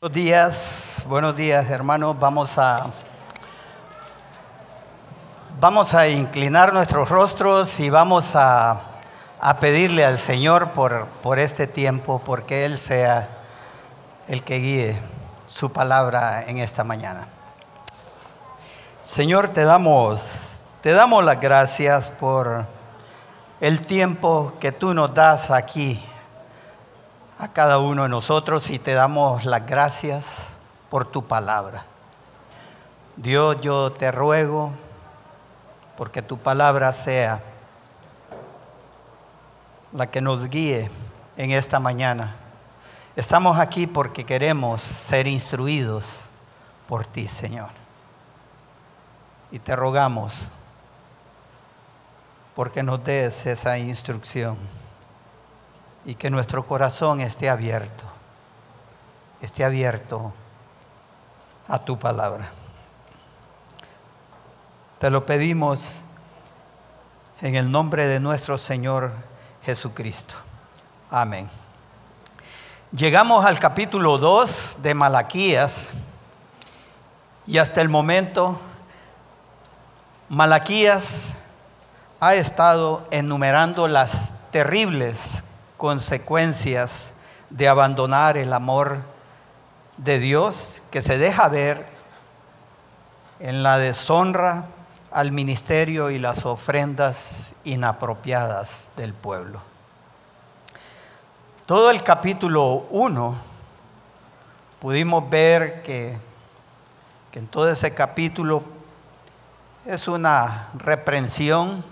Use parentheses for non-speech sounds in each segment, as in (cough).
Buenos días, buenos días hermanos. Vamos a, vamos a inclinar nuestros rostros y vamos a, a pedirle al Señor por, por este tiempo, porque Él sea el que guíe su palabra en esta mañana. Señor, te damos, te damos las gracias por el tiempo que tú nos das aquí a cada uno de nosotros y te damos las gracias por tu palabra. Dios, yo te ruego porque tu palabra sea la que nos guíe en esta mañana. Estamos aquí porque queremos ser instruidos por ti, Señor. Y te rogamos porque nos des esa instrucción y que nuestro corazón esté abierto, esté abierto a tu palabra. Te lo pedimos en el nombre de nuestro Señor Jesucristo. Amén. Llegamos al capítulo 2 de Malaquías y hasta el momento Malaquías ha estado enumerando las terribles consecuencias de abandonar el amor de Dios que se deja ver en la deshonra al ministerio y las ofrendas inapropiadas del pueblo. Todo el capítulo 1 pudimos ver que, que en todo ese capítulo es una reprensión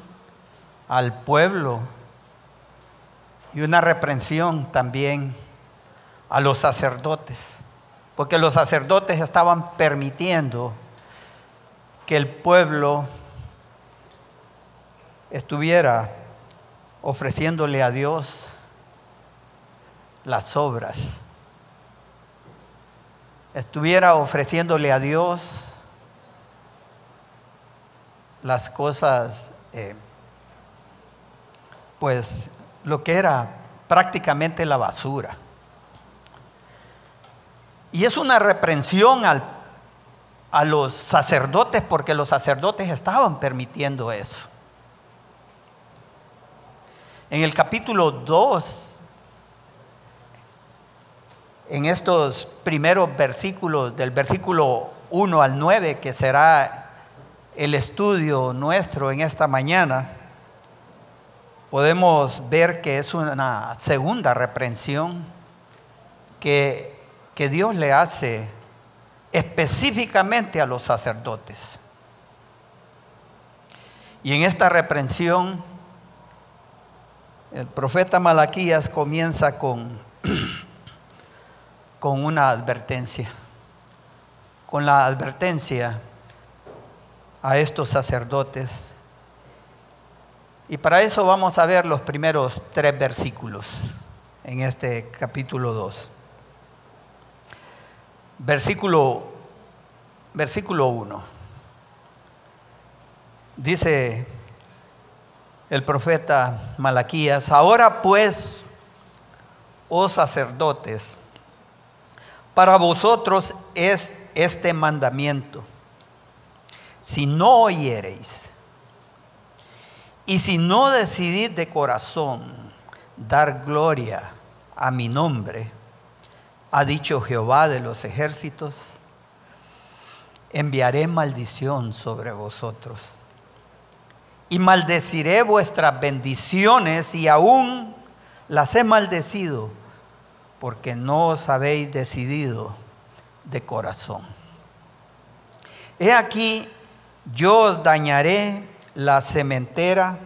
al pueblo y una reprensión también a los sacerdotes, porque los sacerdotes estaban permitiendo que el pueblo estuviera ofreciéndole a Dios las obras, estuviera ofreciéndole a Dios las cosas, eh, pues lo que era prácticamente la basura. Y es una reprensión a los sacerdotes porque los sacerdotes estaban permitiendo eso. En el capítulo 2, en estos primeros versículos, del versículo 1 al 9, que será el estudio nuestro en esta mañana, podemos ver que es una segunda reprensión que, que Dios le hace específicamente a los sacerdotes. Y en esta reprensión, el profeta Malaquías comienza con, (clears throat) con una advertencia, con la advertencia a estos sacerdotes y para eso vamos a ver los primeros tres versículos en este capítulo 2. Versículo, versículo 1. Dice el profeta Malaquías, ahora pues, oh sacerdotes, para vosotros es este mandamiento. Si no oyereis, y si no decidís de corazón dar gloria a mi nombre, ha dicho Jehová de los ejércitos, enviaré maldición sobre vosotros. Y maldeciré vuestras bendiciones y aún las he maldecido porque no os habéis decidido de corazón. He aquí, yo os dañaré la cementera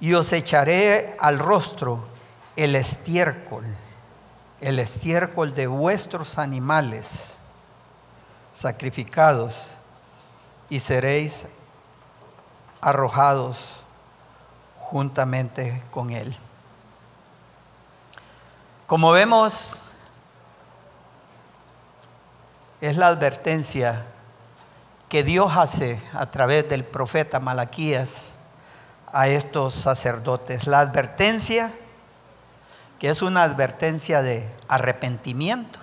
y os echaré al rostro el estiércol, el estiércol de vuestros animales sacrificados y seréis arrojados juntamente con él. Como vemos, es la advertencia que Dios hace a través del profeta Malaquías a estos sacerdotes. La advertencia, que es una advertencia de arrepentimiento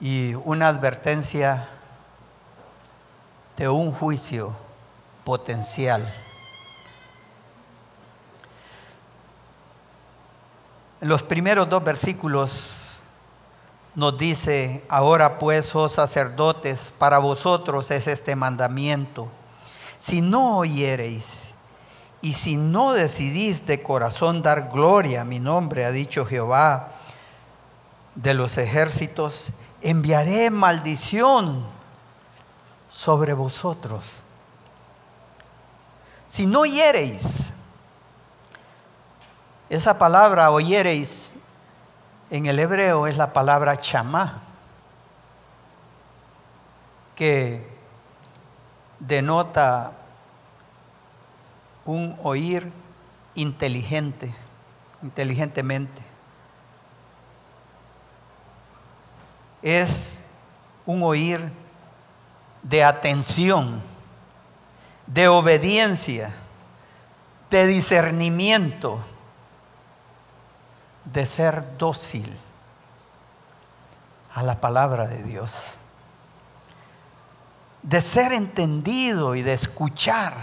y una advertencia de un juicio potencial. En los primeros dos versículos nos dice, ahora pues, oh sacerdotes, para vosotros es este mandamiento. Si no oyereis y si no decidís de corazón dar gloria a mi nombre, ha dicho Jehová de los ejércitos, enviaré maldición sobre vosotros. Si no oyereis, esa palabra oyereis en el hebreo es la palabra chamá, que denota un oír inteligente, inteligentemente. Es un oír de atención, de obediencia, de discernimiento de ser dócil a la palabra de Dios, de ser entendido y de escuchar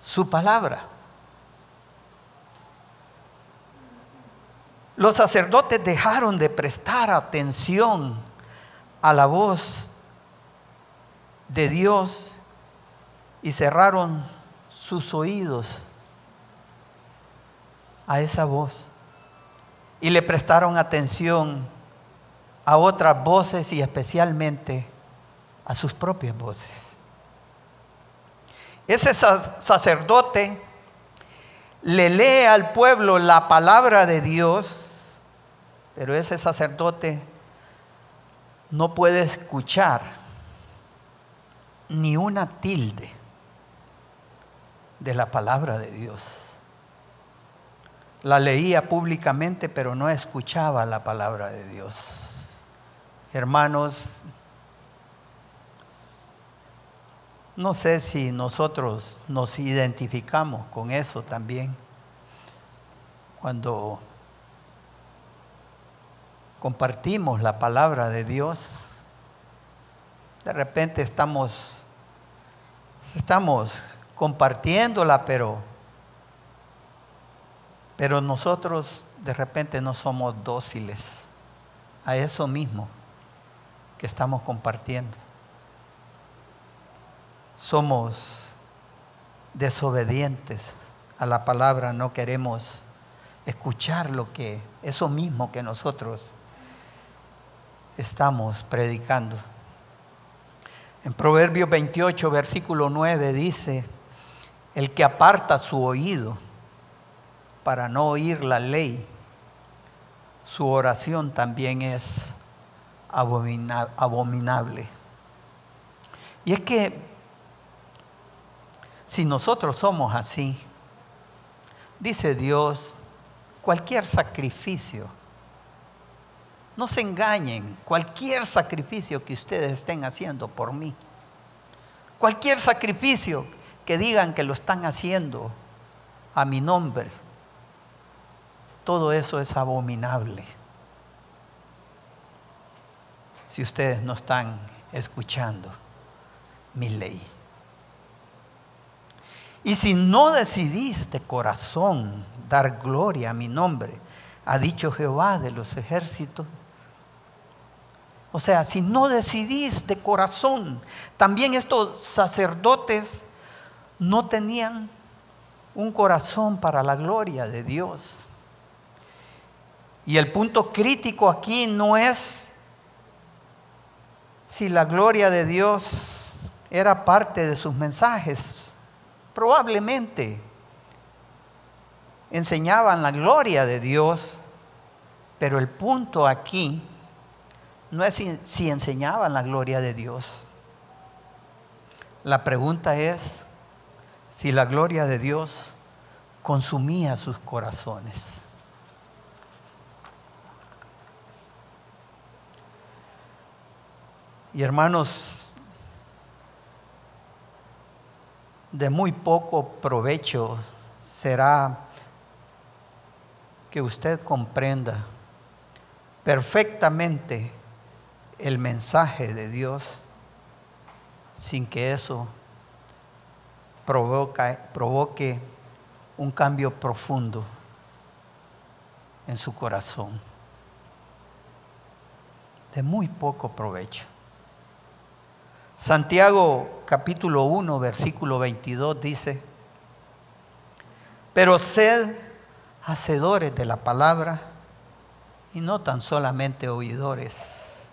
su palabra. Los sacerdotes dejaron de prestar atención a la voz de Dios y cerraron sus oídos a esa voz y le prestaron atención a otras voces y especialmente a sus propias voces. Ese sacerdote le lee al pueblo la palabra de Dios, pero ese sacerdote no puede escuchar ni una tilde de la palabra de Dios la leía públicamente, pero no escuchaba la palabra de Dios. Hermanos, no sé si nosotros nos identificamos con eso también. Cuando compartimos la palabra de Dios, de repente estamos, estamos compartiéndola, pero pero nosotros de repente no somos dóciles a eso mismo que estamos compartiendo. Somos desobedientes a la palabra, no queremos escuchar lo que, eso mismo que nosotros estamos predicando. En Proverbios 28, versículo 9 dice, el que aparta su oído para no oír la ley, su oración también es abominable. Y es que si nosotros somos así, dice Dios, cualquier sacrificio, no se engañen, cualquier sacrificio que ustedes estén haciendo por mí, cualquier sacrificio que digan que lo están haciendo a mi nombre, todo eso es abominable. Si ustedes no están escuchando mi ley. Y si no decidís de corazón dar gloria a mi nombre, ha dicho Jehová de los ejércitos. O sea, si no decidís de corazón, también estos sacerdotes no tenían un corazón para la gloria de Dios. Y el punto crítico aquí no es si la gloria de Dios era parte de sus mensajes. Probablemente enseñaban la gloria de Dios, pero el punto aquí no es si, enseñaban la gloria de Dios. La pregunta es si la gloria de Dios consumía sus corazones. Y hermanos, de muy poco provecho será que usted comprenda perfectamente el mensaje de Dios sin que eso provoque un cambio profundo en su corazón. De muy poco provecho. Santiago capítulo 1, versículo 22 dice, pero sed hacedores de la palabra y no tan solamente oidores,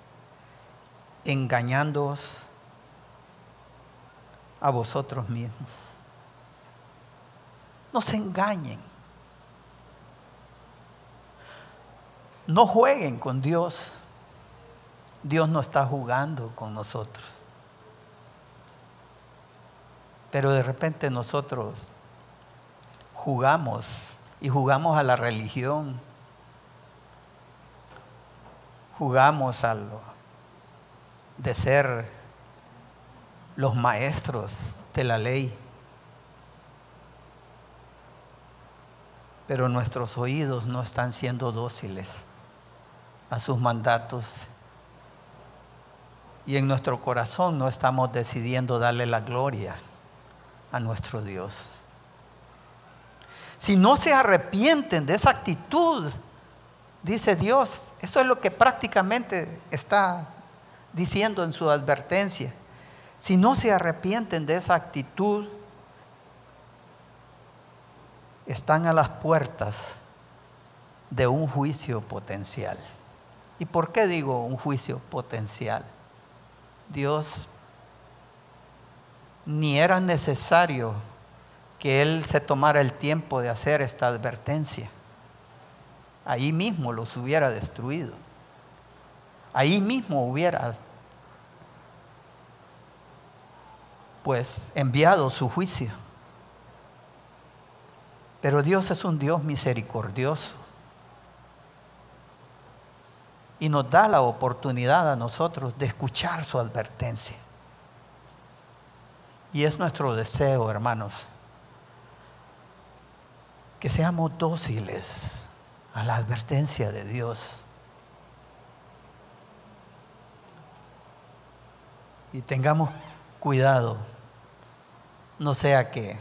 engañándoos a vosotros mismos. No se engañen. No jueguen con Dios. Dios no está jugando con nosotros. Pero de repente nosotros jugamos y jugamos a la religión. Jugamos a de ser los maestros de la ley. Pero nuestros oídos no están siendo dóciles a sus mandatos. Y en nuestro corazón no estamos decidiendo darle la gloria a nuestro Dios. Si no se arrepienten de esa actitud, dice Dios, eso es lo que prácticamente está diciendo en su advertencia. Si no se arrepienten de esa actitud, están a las puertas de un juicio potencial. ¿Y por qué digo un juicio potencial? Dios ni era necesario que Él se tomara el tiempo de hacer esta advertencia. Ahí mismo los hubiera destruido. Ahí mismo hubiera pues enviado su juicio. Pero Dios es un Dios misericordioso y nos da la oportunidad a nosotros de escuchar su advertencia. Y es nuestro deseo, hermanos, que seamos dóciles a la advertencia de Dios. Y tengamos cuidado, no sea que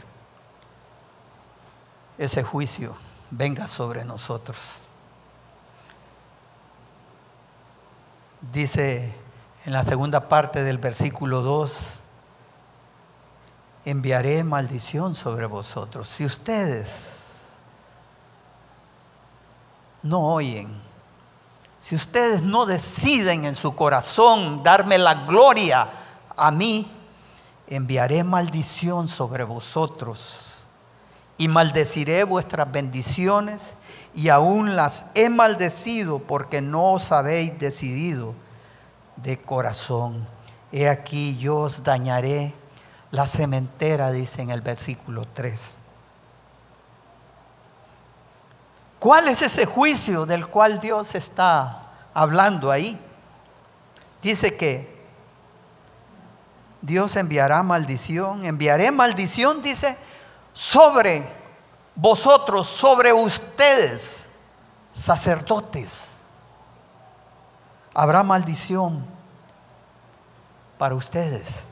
ese juicio venga sobre nosotros. Dice en la segunda parte del versículo 2, enviaré maldición sobre vosotros. Si ustedes no oyen, si ustedes no deciden en su corazón darme la gloria a mí, enviaré maldición sobre vosotros y maldeciré vuestras bendiciones y aún las he maldecido porque no os habéis decidido de corazón. He aquí yo os dañaré la cementera, dice en el versículo 3. ¿Cuál es ese juicio del cual Dios está hablando ahí? Dice que Dios enviará maldición, enviaré maldición, dice, sobre vosotros, sobre ustedes, sacerdotes. Habrá maldición para ustedes,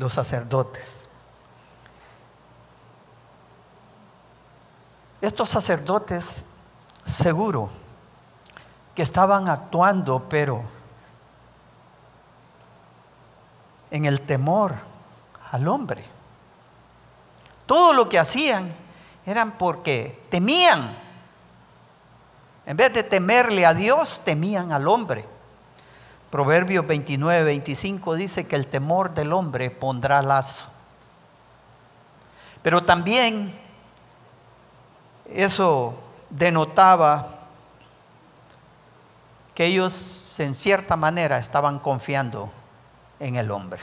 los sacerdotes. Estos sacerdotes seguro que estaban actuando, pero en el temor al hombre. Todo lo que hacían eran porque temían. En vez de temerle a Dios, temían al hombre. Proverbios 29, 25 dice que el temor del hombre pondrá lazo. Pero también eso denotaba que ellos en cierta manera estaban confiando en el hombre.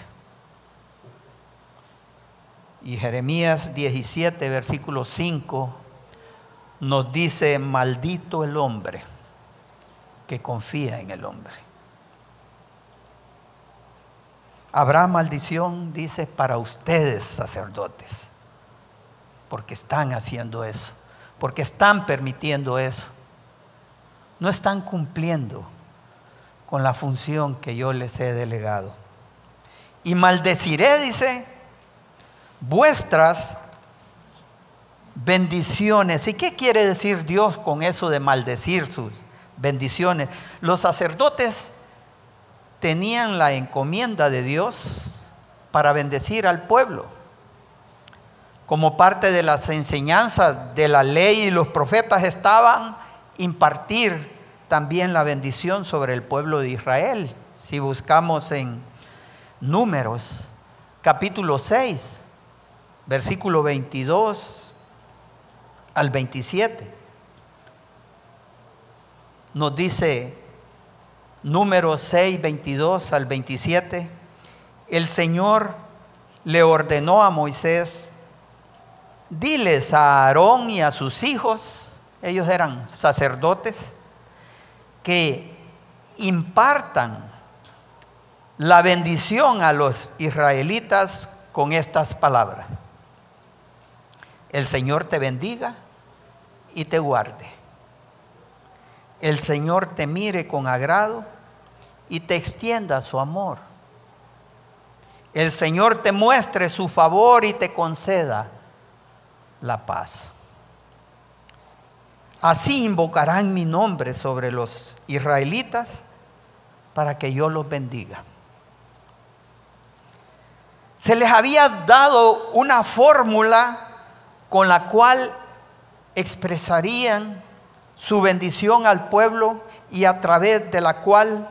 Y Jeremías 17, versículo 5, nos dice, maldito el hombre que confía en el hombre. Habrá maldición, dice, para ustedes, sacerdotes, porque están haciendo eso, porque están permitiendo eso. No están cumpliendo con la función que yo les he delegado. Y maldeciré, dice, vuestras bendiciones. ¿Y qué quiere decir Dios con eso de maldecir sus bendiciones? Los sacerdotes tenían la encomienda de Dios para bendecir al pueblo. Como parte de las enseñanzas de la ley y los profetas estaban impartir también la bendición sobre el pueblo de Israel. Si buscamos en Números, capítulo 6, versículo 22 al 27, nos dice Números 6, 22 al 27, el Señor le ordenó a Moisés, diles a Aarón y a sus hijos, ellos eran sacerdotes, que impartan la bendición a los israelitas con estas palabras. El Señor te bendiga y te guarde. El Señor te mire con agrado y te extienda su amor. El Señor te muestre su favor y te conceda la paz. Así invocarán mi nombre sobre los israelitas para que yo los bendiga. Se les había dado una fórmula con la cual expresarían su bendición al pueblo y a través de la cual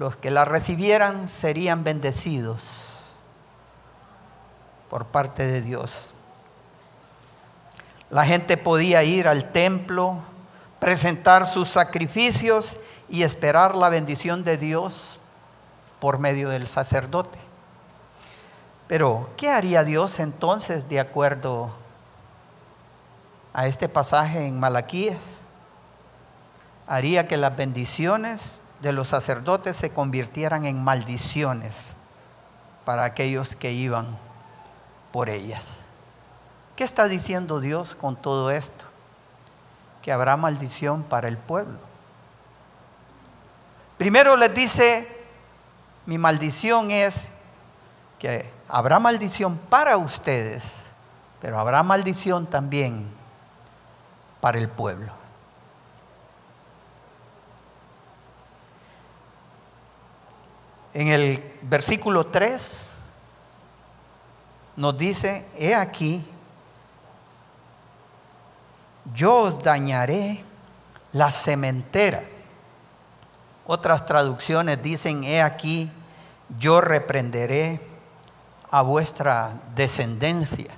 los que la recibieran serían bendecidos por parte de Dios. La gente podía ir al templo, presentar sus sacrificios y esperar la bendición de Dios por medio del sacerdote. Pero, ¿qué haría Dios entonces de acuerdo a este pasaje en Malaquías? Haría que las bendiciones de los sacerdotes se convirtieran en maldiciones para aquellos que iban por ellas. ¿Qué está diciendo Dios con todo esto? Que habrá maldición para el pueblo. Primero les dice, mi maldición es que habrá maldición para ustedes, pero habrá maldición también para el pueblo. En el versículo 3 nos dice, he aquí, yo os dañaré la cementera. Otras traducciones dicen, he aquí, yo reprenderé a vuestra descendencia.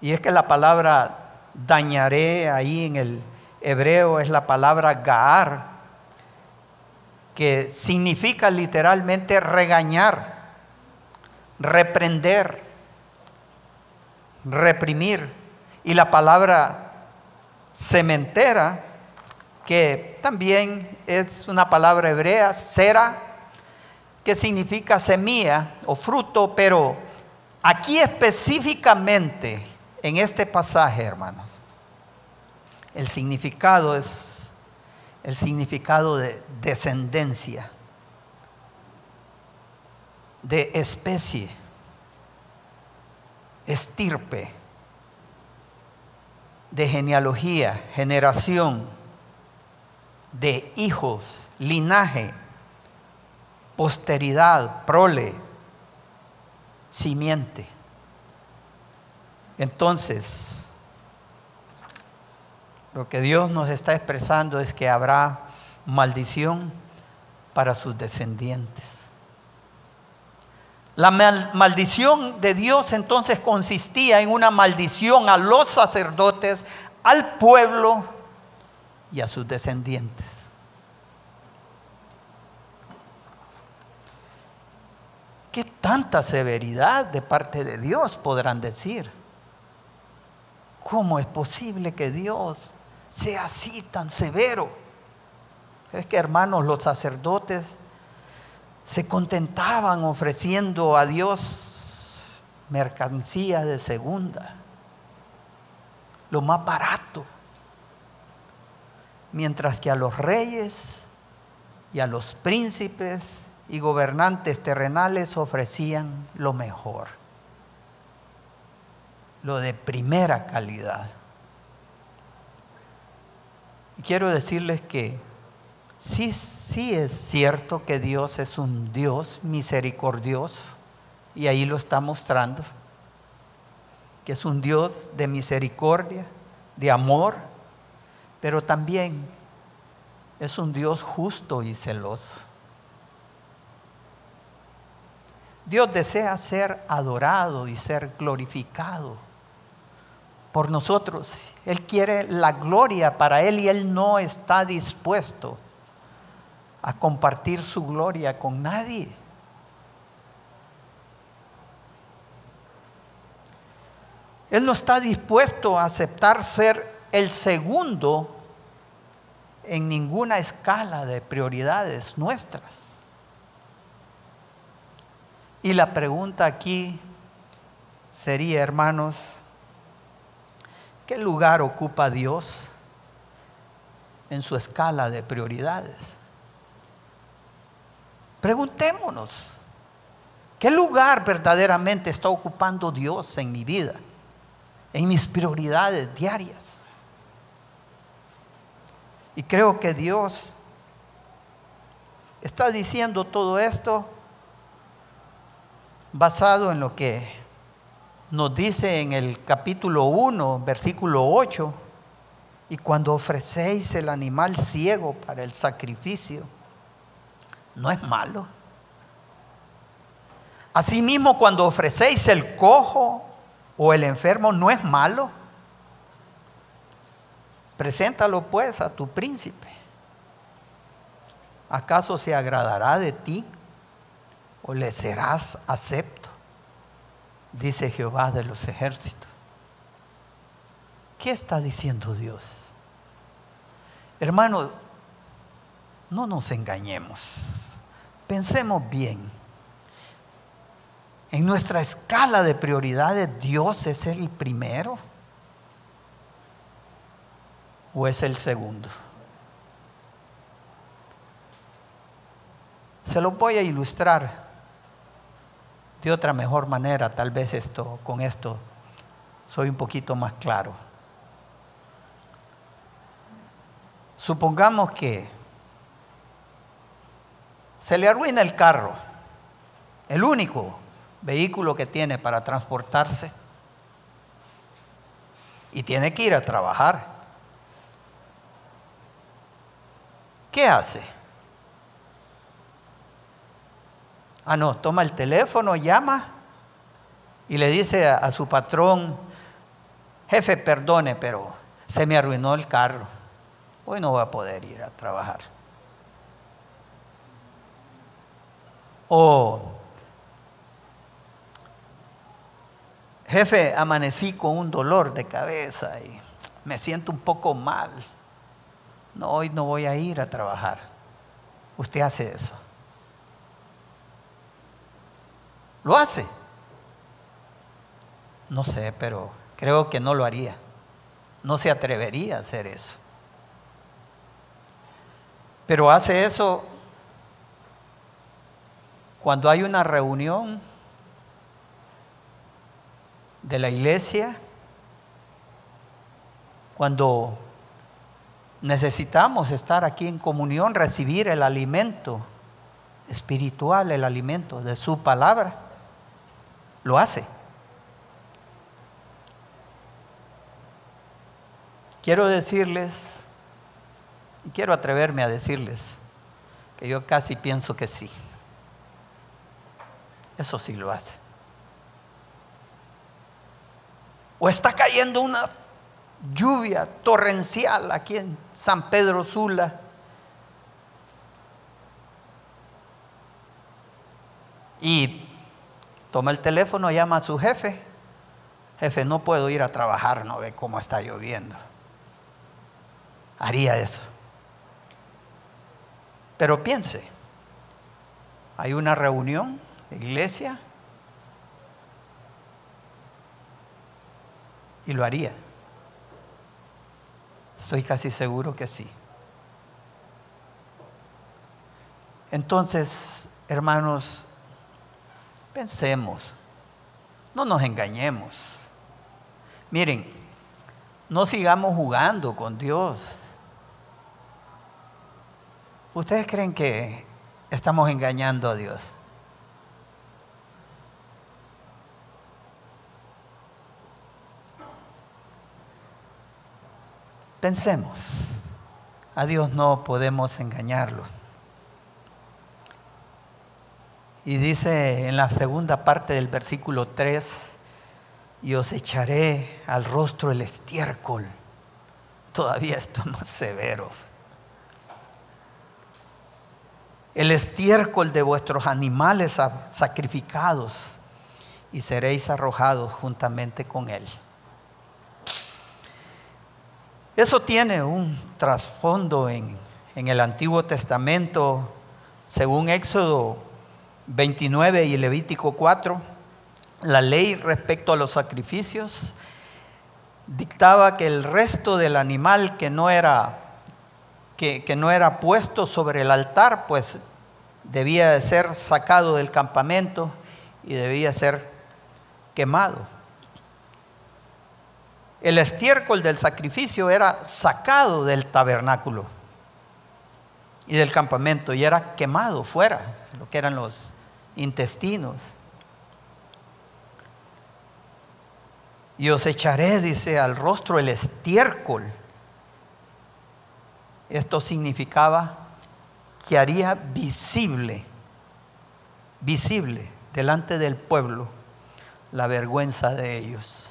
Y es que la palabra dañaré ahí en el hebreo es la palabra gaar, que significa literalmente regañar, reprender, reprimir. Y la palabra cementera, que también es una palabra hebrea, cera, que significa semilla o fruto, pero aquí específicamente en este pasaje, hermanos, el significado es el significado de descendencia, de especie, estirpe, de genealogía, generación, de hijos, linaje, posteridad, prole, simiente. Entonces, lo que Dios nos está expresando es que habrá maldición para sus descendientes. La maldición de Dios entonces consistía en una maldición a los sacerdotes, al pueblo y a sus descendientes. ¿Qué tanta severidad de parte de Dios podrán decir? ¿Cómo es posible que Dios sea así tan severo. Es que hermanos, los sacerdotes se contentaban ofreciendo a Dios mercancía de segunda, lo más barato, mientras que a los reyes y a los príncipes y gobernantes terrenales ofrecían lo mejor, lo de primera calidad. Quiero decirles que sí, sí es cierto que Dios es un Dios misericordioso, y ahí lo está mostrando, que es un Dios de misericordia, de amor, pero también es un Dios justo y celoso. Dios desea ser adorado y ser glorificado por nosotros. Él quiere la gloria para Él y Él no está dispuesto a compartir su gloria con nadie. Él no está dispuesto a aceptar ser el segundo en ninguna escala de prioridades nuestras. Y la pregunta aquí sería, hermanos, ¿qué lugar ocupa Dios en su escala de prioridades? Preguntémonos, ¿qué lugar verdaderamente está ocupando Dios en mi vida, en mis prioridades diarias? Y creo que Dios está diciendo todo esto basado en lo que nos dice en el capítulo 1, versículo 8, y cuando ofrecéis el animal ciego para el sacrificio, no es malo. Asimismo, cuando ofrecéis el cojo o el enfermo, no es malo. Preséntalo pues a tu príncipe. ¿Acaso se agradará de ti o le serás acepto, dice Jehová de los ejércitos. ¿Qué está diciendo Dios? Hermanos, no nos engañemos. Pensemos bien. En nuestra escala de prioridades, ¿Dios es el primero o es el segundo? Se lo voy a ilustrar de otra mejor manera, tal vez esto, con esto soy un poquito más claro. Supongamos que se le arruina el carro, el único vehículo que tiene para transportarse, y tiene que ir a trabajar. ¿Qué hace? Ah, no, toma el teléfono, llama y le dice a, su patrón, jefe, perdone, pero se me arruinó el carro. Hoy no voy a poder ir a trabajar. O, jefe, amanecí con un dolor de cabeza y me siento un poco mal. No, hoy no voy a ir a trabajar. Usted hace eso. ¿Lo hace? No sé, pero creo que no lo haría. No se atrevería a hacer eso. Pero hace eso cuando hay una reunión de la iglesia, cuando necesitamos estar aquí en comunión, recibir el alimento espiritual, el alimento de su palabra lo hace. Quiero decirles, y quiero atreverme a decirles, que yo casi pienso que sí. Eso sí lo hace. O está cayendo una lluvia torrencial aquí en San Pedro Sula. Y Toma el teléfono, llama a su jefe. Jefe, no puedo ir a trabajar, no ve cómo está lloviendo. Haría eso. Pero piense, hay una reunión iglesia y lo haría. Estoy casi seguro que sí. Entonces, hermanos, pensemos, no nos engañemos. Miren, no sigamos jugando con Dios. ¿Ustedes creen que estamos engañando a Dios? Pensemos, a Dios no podemos engañarlo. Y dice en la segunda parte del versículo 3, y os echaré al rostro el estiércol. Todavía esto más severo. El estiércol de vuestros animales sacrificados y seréis arrojados juntamente con él. Eso tiene un trasfondo en, en el Antiguo Testamento, según Éxodo 29 y Levítico 4. La ley respecto a los sacrificios dictaba que el resto del animal que no era, que, que no era puesto sobre el altar, pues debía de ser sacado del campamento y debía ser quemado. El estiércol del sacrificio era sacado del tabernáculo y del campamento y era quemado fuera, lo que eran los intestinos. Y os echaré, dice, al rostro el estiércol. Esto significaba que haría visible, visible delante del pueblo la vergüenza de ellos.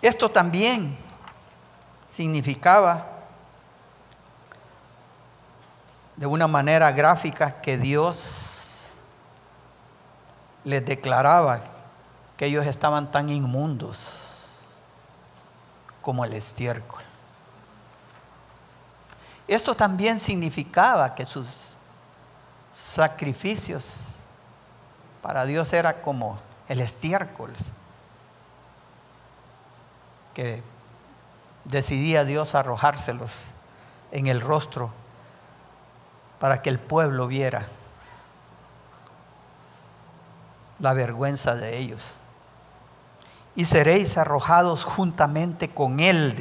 Esto también significaba de una manera gráfica que Dios les declaraba que ellos estaban tan inmundos como el estiércol. Esto también significaba que sus sacrificios para Dios era como el estiércol que decidía Dios arrojárselos en el rostro para que el pueblo viera la vergüenza de ellos. Y seréis arrojados juntamente con él.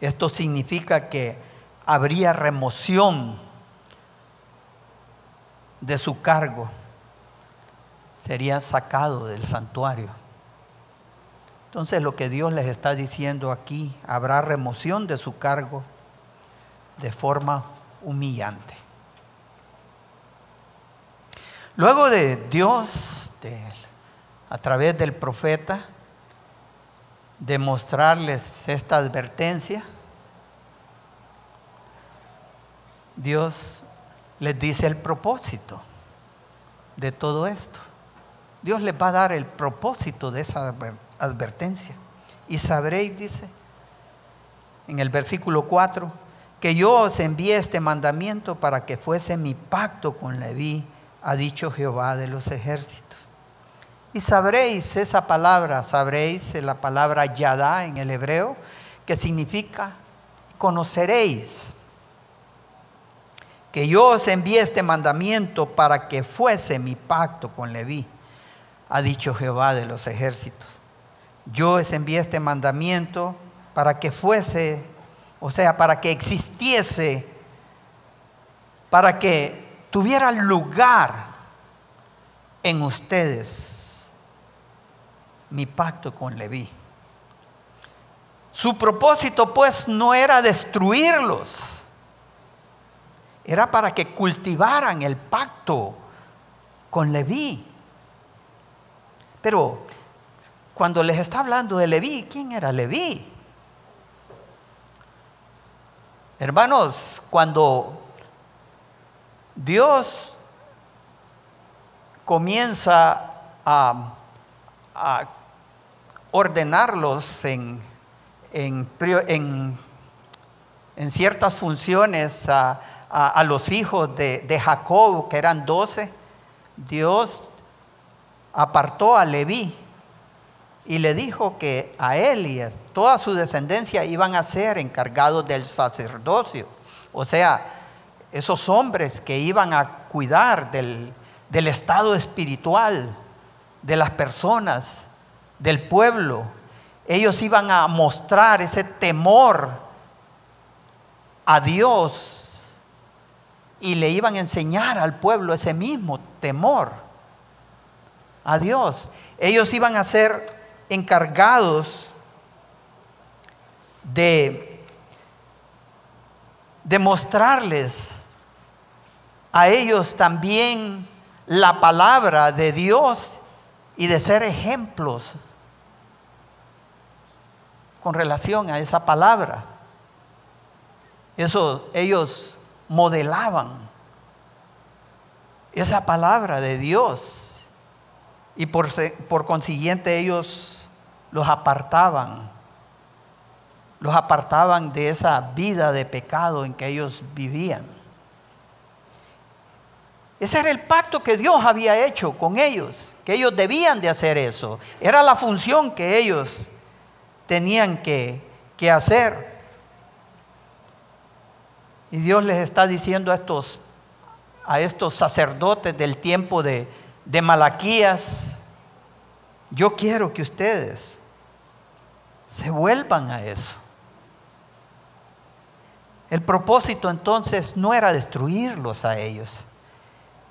Esto significa que habría remoción de su cargo. Sería sacado del santuario. Entonces lo que Dios les está diciendo aquí, habrá remoción de su cargo de forma humillante. Luego de Dios, a través del profeta, demostrarles esta advertencia, Dios les dice el propósito de todo esto. Dios les va a dar el propósito de esa advertencia. Y sabréis, dice, en el versículo 4, que yo os envié este mandamiento para que fuese mi pacto con Leví, ha dicho Jehová de los ejércitos. Y sabréis esa palabra, sabréis la palabra yadá en el hebreo, que significa conoceréis que yo os envié este mandamiento para que fuese mi pacto con Leví, ha dicho Jehová de los ejércitos yo os envié este mandamiento para que fuese, o sea, para que existiese, para que tuviera lugar en ustedes mi pacto con Leví. Su propósito pues no era destruirlos, era para que cultivaran el pacto con Leví. Pero cuando les está hablando de Leví, ¿quién era Leví? Hermanos, cuando Dios comienza a, ordenarlos en, ciertas funciones, a, a, los hijos de, de Jacob, que eran doce, Dios apartó a Leví y le dijo que a él y a toda su descendencia iban a ser encargados del sacerdocio. O sea, esos hombres que iban a cuidar del, estado espiritual de las personas, del pueblo. Ellos iban a mostrar ese temor a Dios y le iban a enseñar al pueblo ese mismo temor a Dios. Ellos iban a ser encargados de demostrarles a ellos también la palabra de Dios y de ser ejemplos con relación a esa palabra. Eso ellos modelaban esa palabra de Dios y por, por consiguiente ellos los apartaban, los apartaban de esa vida de pecado en que ellos vivían. Ese era el pacto que Dios había hecho con ellos, que ellos debían de hacer eso. Era la función que ellos tenían que, hacer. Y Dios les está diciendo a estos, a estos sacerdotes del tiempo de, de Malaquías, yo quiero que ustedes se vuelvan a eso. El propósito entonces no era destruirlos a ellos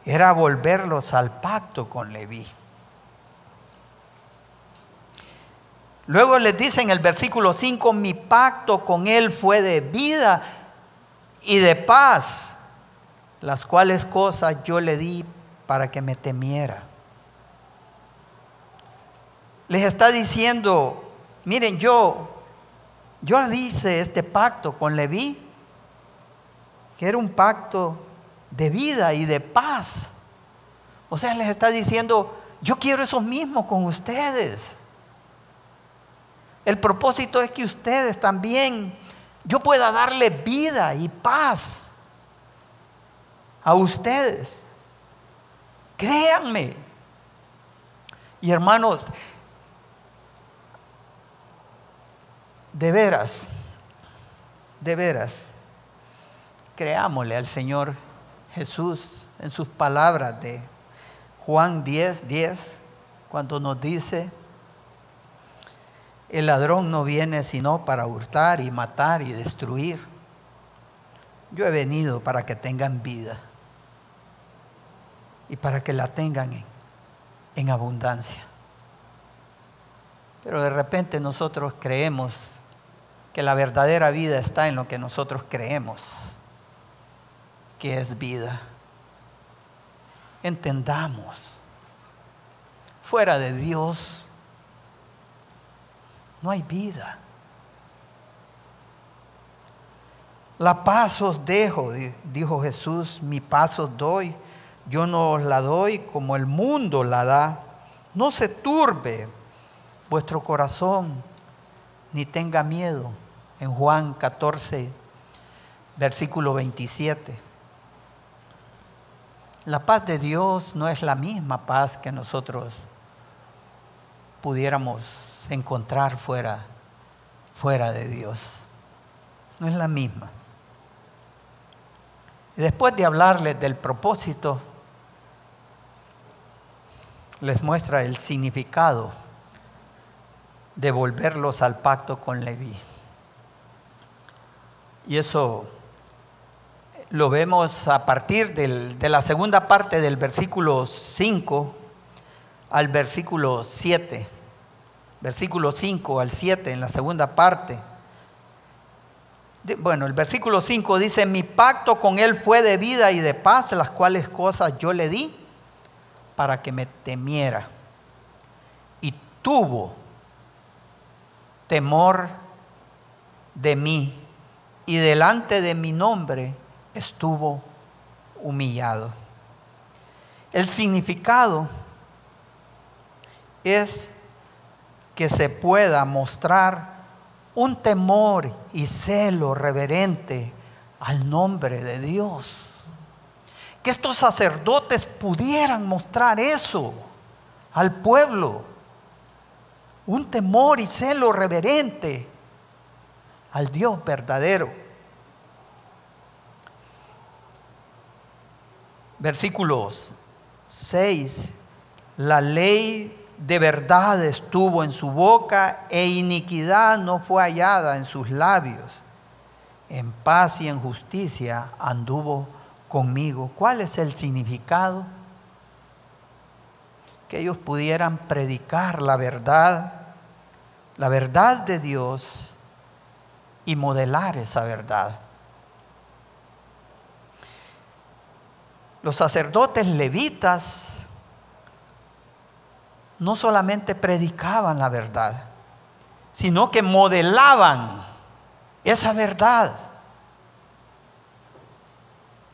era volverlos al pacto con Leví. Luego les dice en el versículo 5, mi pacto con él fue de vida y de paz, las cuales cosas yo le di para que me temiera. Les está diciendo, miren, yo, yo hice este pacto con Leví, que era un pacto de vida y de paz. O sea, les está diciendo, yo quiero eso mismo con ustedes. El propósito es que ustedes también, yo pueda darle vida y paz a ustedes. Créanme. Y hermanos, de veras, de veras, creámosle al Señor Jesús en sus palabras de Juan 10, 10, cuando nos dice, el ladrón no viene sino para hurtar y matar y destruir. Yo he venido para que tengan vida y para que la tengan en, en abundancia. Pero de repente nosotros creemos que la verdadera vida está en lo que nosotros creemos es vida. Entendamos, fuera de Dios no hay vida. La paz os dejo, dijo Jesús, mi paz os doy. Yo no os la doy como el mundo la da. No se turbe vuestro corazón, ni tenga miedo. En Juan 14, versículo 27. La paz de Dios no es la misma paz que nosotros pudiéramos encontrar fuera, fuera de Dios. No es la misma. Después de hablarles del propósito, les muestra el significado de volverlos al pacto con Leví. Y eso lo vemos a partir de la segunda parte del versículo 5 al versículo 7. Versículo 5 al 7 en la segunda parte. Bueno, el versículo 5 dice, mi pacto con él fue de vida y de paz, las cuales cosas yo le di para que me temiera. Y tuvo temor de mí y delante de mi nombre estuvo humillado. El significado es que se pueda mostrar un temor y celo reverente al nombre de Dios. Que estos sacerdotes pudieran mostrar eso al pueblo. Un temor y celo reverente al Dios verdadero. Versículos 6. La ley de verdad estuvo en su boca e iniquidad no fue hallada en sus labios. En paz y en justicia anduvo conmigo. ¿Cuál es el significado? Que ellos pudieran predicar la verdad, la verdad de Dios y modelar esa verdad. Los sacerdotes levitas no solamente predicaban la verdad, sino que modelaban esa verdad.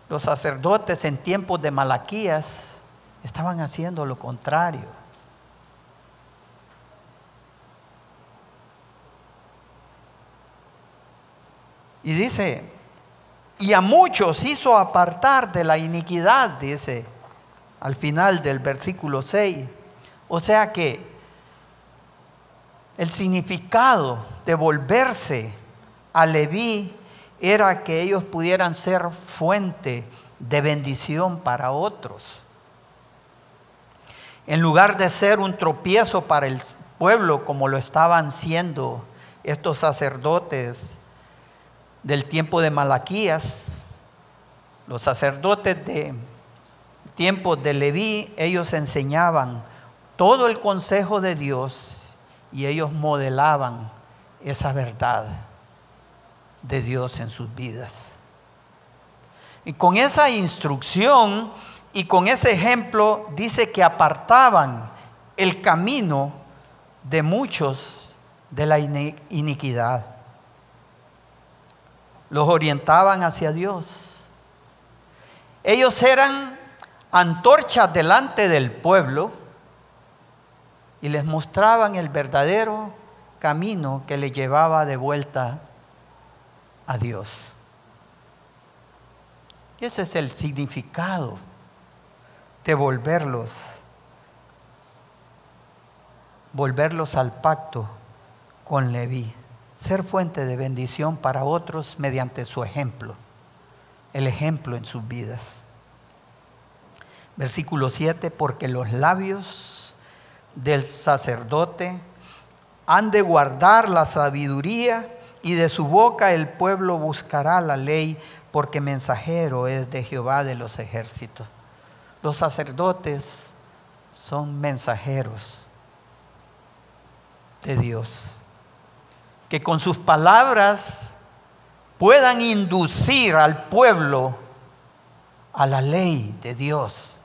Los sacerdotes en tiempos de Malaquías estaban haciendo lo contrario. Y dice, y a muchos hizo apartar de la iniquidad, dice al final del versículo 6 o sea que el significado de volverse a Leví era que ellos pudieran ser fuente de bendición para otros. En lugar de ser un tropiezo para el pueblo como lo estaban siendo estos sacerdotes del tiempo de Malaquías, los sacerdotes de tiempo de Leví, ellos enseñaban todo el consejo de Dios y ellos modelaban esa verdad de Dios en sus vidas. Y con esa instrucción y con ese ejemplo dice que apartaban el camino de muchos de la iniquidad. Los orientaban hacia Dios. Ellos eran antorchas delante del pueblo y les mostraban el verdadero camino que le llevaba de vuelta a Dios. Ese es el significado de volverlos, volverlos al pacto con Leví, ser fuente de bendición para otros mediante su ejemplo, el ejemplo en sus vidas. Versículo 7, porque los labios del sacerdote, han de guardar la sabiduría y de su boca el pueblo buscará la ley, porque mensajero es de Jehová de los ejércitos. Los sacerdotes son mensajeros de Dios, que con sus palabras puedan inducir al pueblo a la ley de Dios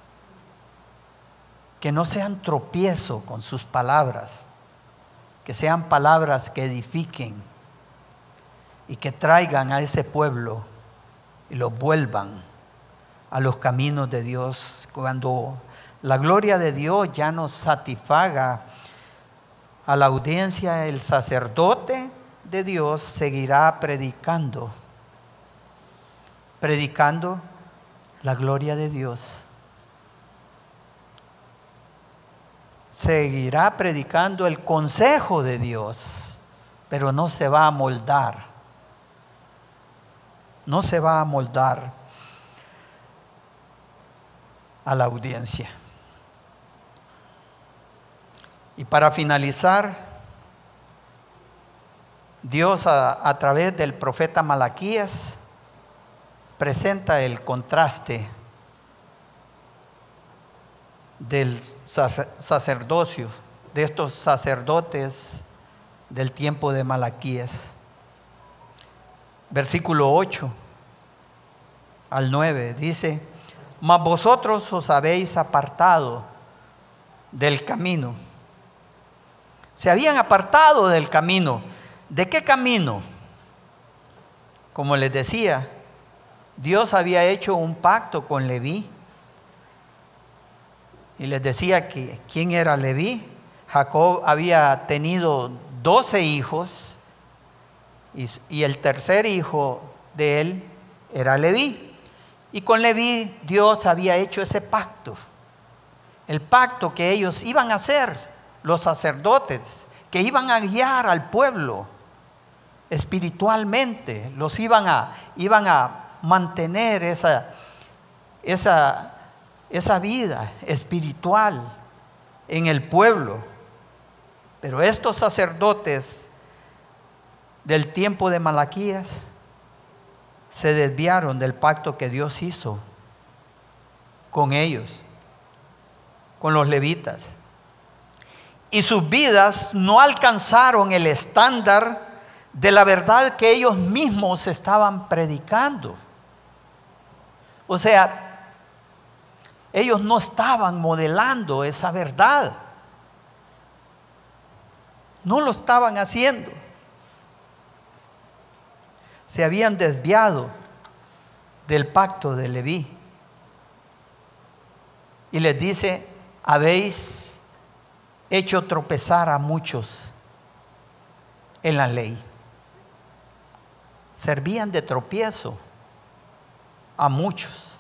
que no sean tropiezo con sus palabras, que sean palabras que edifiquen y que traigan a ese pueblo y lo vuelvan a los caminos de Dios. Cuando la gloria de Dios ya nos satisfaga a la audiencia, el sacerdote de Dios seguirá predicando, predicando la gloria de Dios seguirá predicando el consejo de Dios, pero no se va a moldar. No se va a moldar a la audiencia. Y para finalizar, Dios a, través del profeta Malaquías presenta el contraste del sacerdocio, de estos sacerdotes del tiempo de Malaquías. Versículo 8 al 9 dice, mas vosotros os habéis apartado del camino. Se habían apartado del camino. ¿De qué camino? Como les decía, Dios había hecho un pacto con Leví y les decía que quién era Leví. Jacob había tenido doce hijos y, y el tercer hijo de él era Leví. Y con Leví Dios había hecho ese pacto. El pacto que ellos iban a hacer, los sacerdotes, que iban a guiar al pueblo espiritualmente, los iban a, iban a mantener esa, esa, esa vida espiritual en el pueblo. Pero estos sacerdotes del tiempo de Malaquías se desviaron del pacto que Dios hizo con ellos, con los levitas. Y sus vidas no alcanzaron el estándar de la verdad que ellos mismos estaban predicando. O sea, ellos no estaban modelando esa verdad. No lo estaban haciendo. Se habían desviado del pacto de Leví. Y les dice, habéis hecho tropezar a muchos en la ley. Servían de tropiezo a muchos.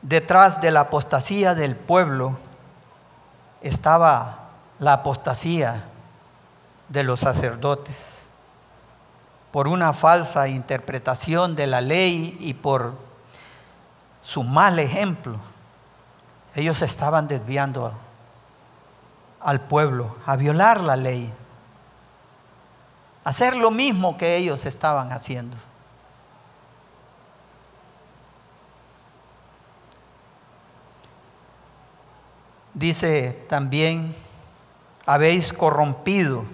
Detrás de la apostasía del pueblo estaba la apostasía de los sacerdotes por una falsa interpretación de la ley y por su mal ejemplo. Ellos estaban desviando al pueblo a violar la ley, hacer lo mismo que ellos estaban haciendo. Dice también, habéis corrompido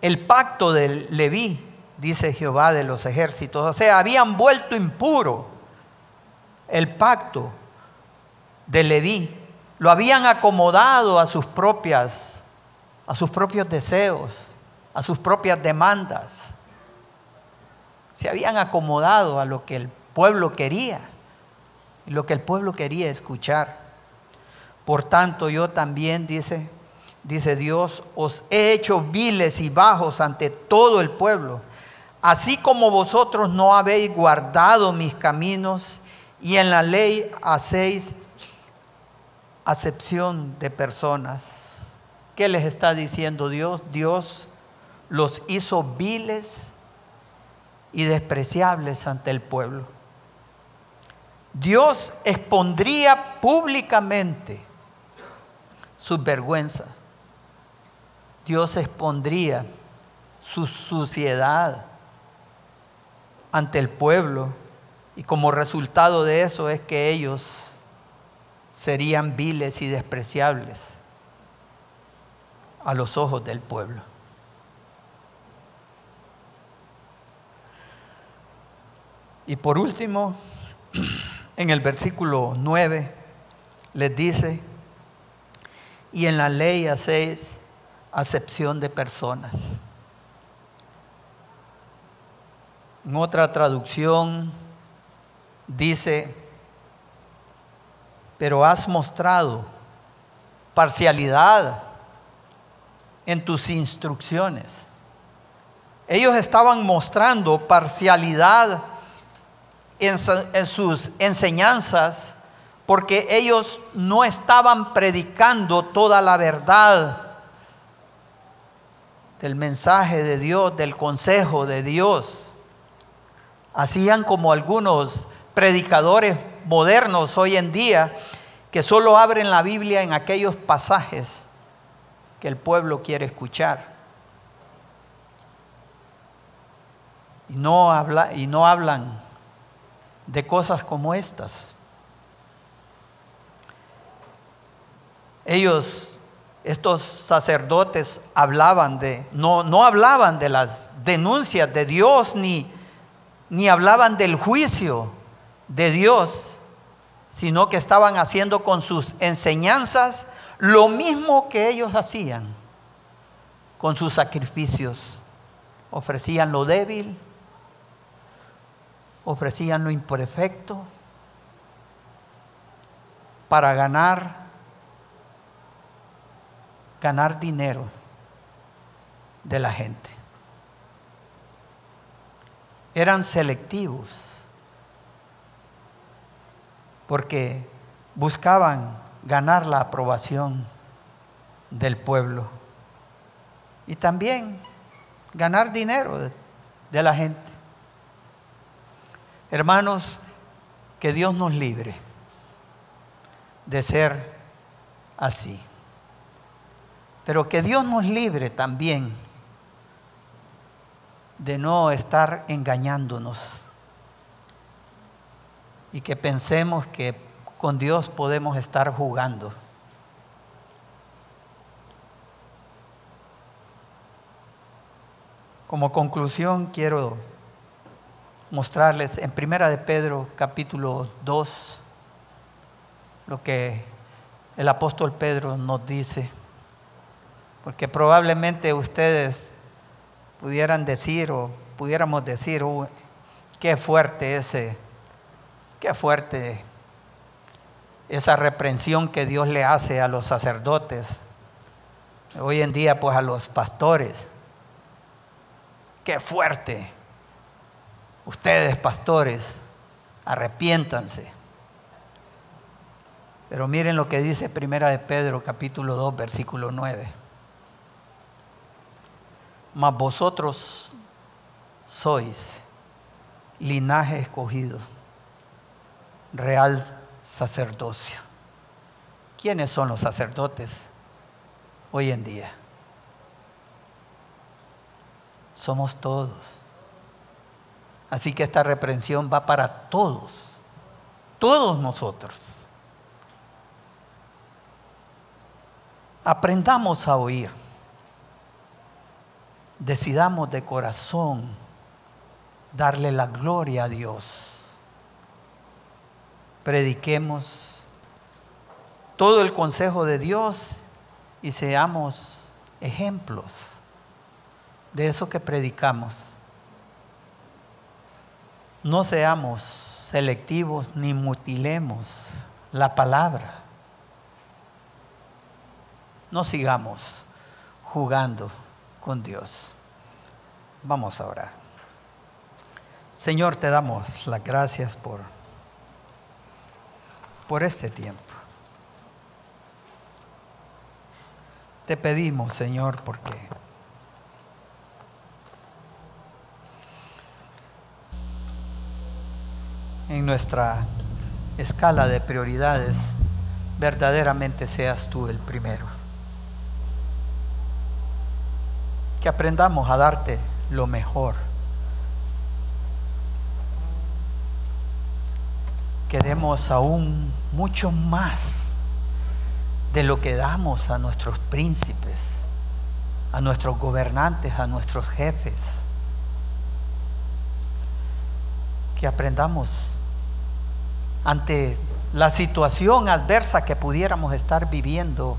el pacto de Leví, dice Jehová de los ejércitos. O sea, habían vuelto impuro el pacto de Leví. Lo habían acomodado a sus propias a sus propios deseos, a sus propias demandas. Se habían acomodado a lo que el pueblo quería y lo que el pueblo quería escuchar. Por tanto, yo también, dice, dice Dios, os he hecho viles y bajos ante todo el pueblo, así como vosotros no habéis guardado mis caminos y en la ley hacéis acepción de personas. ¿Qué les está diciendo Dios? Dios los hizo viles y despreciables ante el pueblo. Dios expondría públicamente sus vergüenzas. Dios expondría su suciedad ante el pueblo y como resultado de eso es que ellos serían viles y despreciables a los ojos del pueblo. Y por último, en el versículo 9 les dice, y en la ley hacéis acepción de personas. En otra traducción dice, pero has mostrado parcialidad en tus instrucciones. Ellos estaban mostrando parcialidad en, sus enseñanzas porque ellos no estaban predicando toda la verdad del mensaje de Dios, del consejo de Dios. Hacían como algunos predicadores modernos hoy en día que solo abren la Biblia en aquellos pasajes que el pueblo quiere escuchar. Y no, habla, y no hablan de cosas como estas. Ellos, estos sacerdotes, hablaban de, no, no hablaban de las denuncias de Dios, ni, ni hablaban del juicio de Dios, sino que estaban haciendo con sus enseñanzas lo mismo que ellos hacían con sus sacrificios. Ofrecían lo débil, ofrecían lo imperfecto para ganar ganar dinero de la gente. eran selectivos, porque buscaban ganar la aprobación del pueblo y también ganar dinero de, la gente. Hermanos, que Dios nos libre de ser así. Pero que Dios nos libre también de no estar engañándonos y que pensemos que con Dios podemos estar jugando. Como conclusión quiero mostrarles en Primera de Pedro capítulo 2 lo que el apóstol Pedro nos dice, porque probablemente ustedes pudieran decir o pudiéramos decir, qué fuerte ese, qué fuerte esa reprensión que Dios le hace a los sacerdotes, hoy en día pues a los pastores. Qué fuerte. Ustedes, pastores, arrepiéntanse. Pero miren lo que dice Primera de Pedro, capítulo 2, versículo 9. Mas vosotros sois linaje escogido, real sacerdocio. ¿Quiénes son los sacerdotes hoy en día? somos todos. Así que esta reprensión va para todos, todos nosotros. Aprendamos a oír. Decidamos de corazón darle la gloria a Dios. Prediquemos todo el consejo de Dios y seamos ejemplos de eso que predicamos. No seamos selectivos ni mutilemos la palabra. No sigamos jugando con Dios. Vamos a orar. Señor, te damos las gracias por, por este tiempo. Te pedimos, Señor, porque en nuestra escala de prioridades verdaderamente seas tú el primero. Que aprendamos a darte lo mejor. Que demos aún mucho más de lo que damos a nuestros príncipes, a nuestros gobernantes, a nuestros jefes. Que aprendamos ante la situación adversa que pudiéramos estar viviendo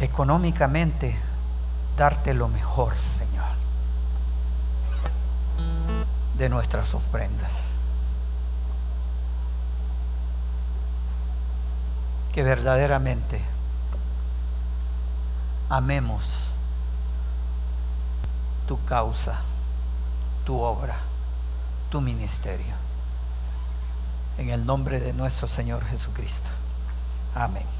económicamente, darte lo mejor, Señor, de nuestras ofrendas. Que verdaderamente amemos tu causa, tu obra, tu ministerio en el nombre de nuestro Señor Jesucristo. Amén.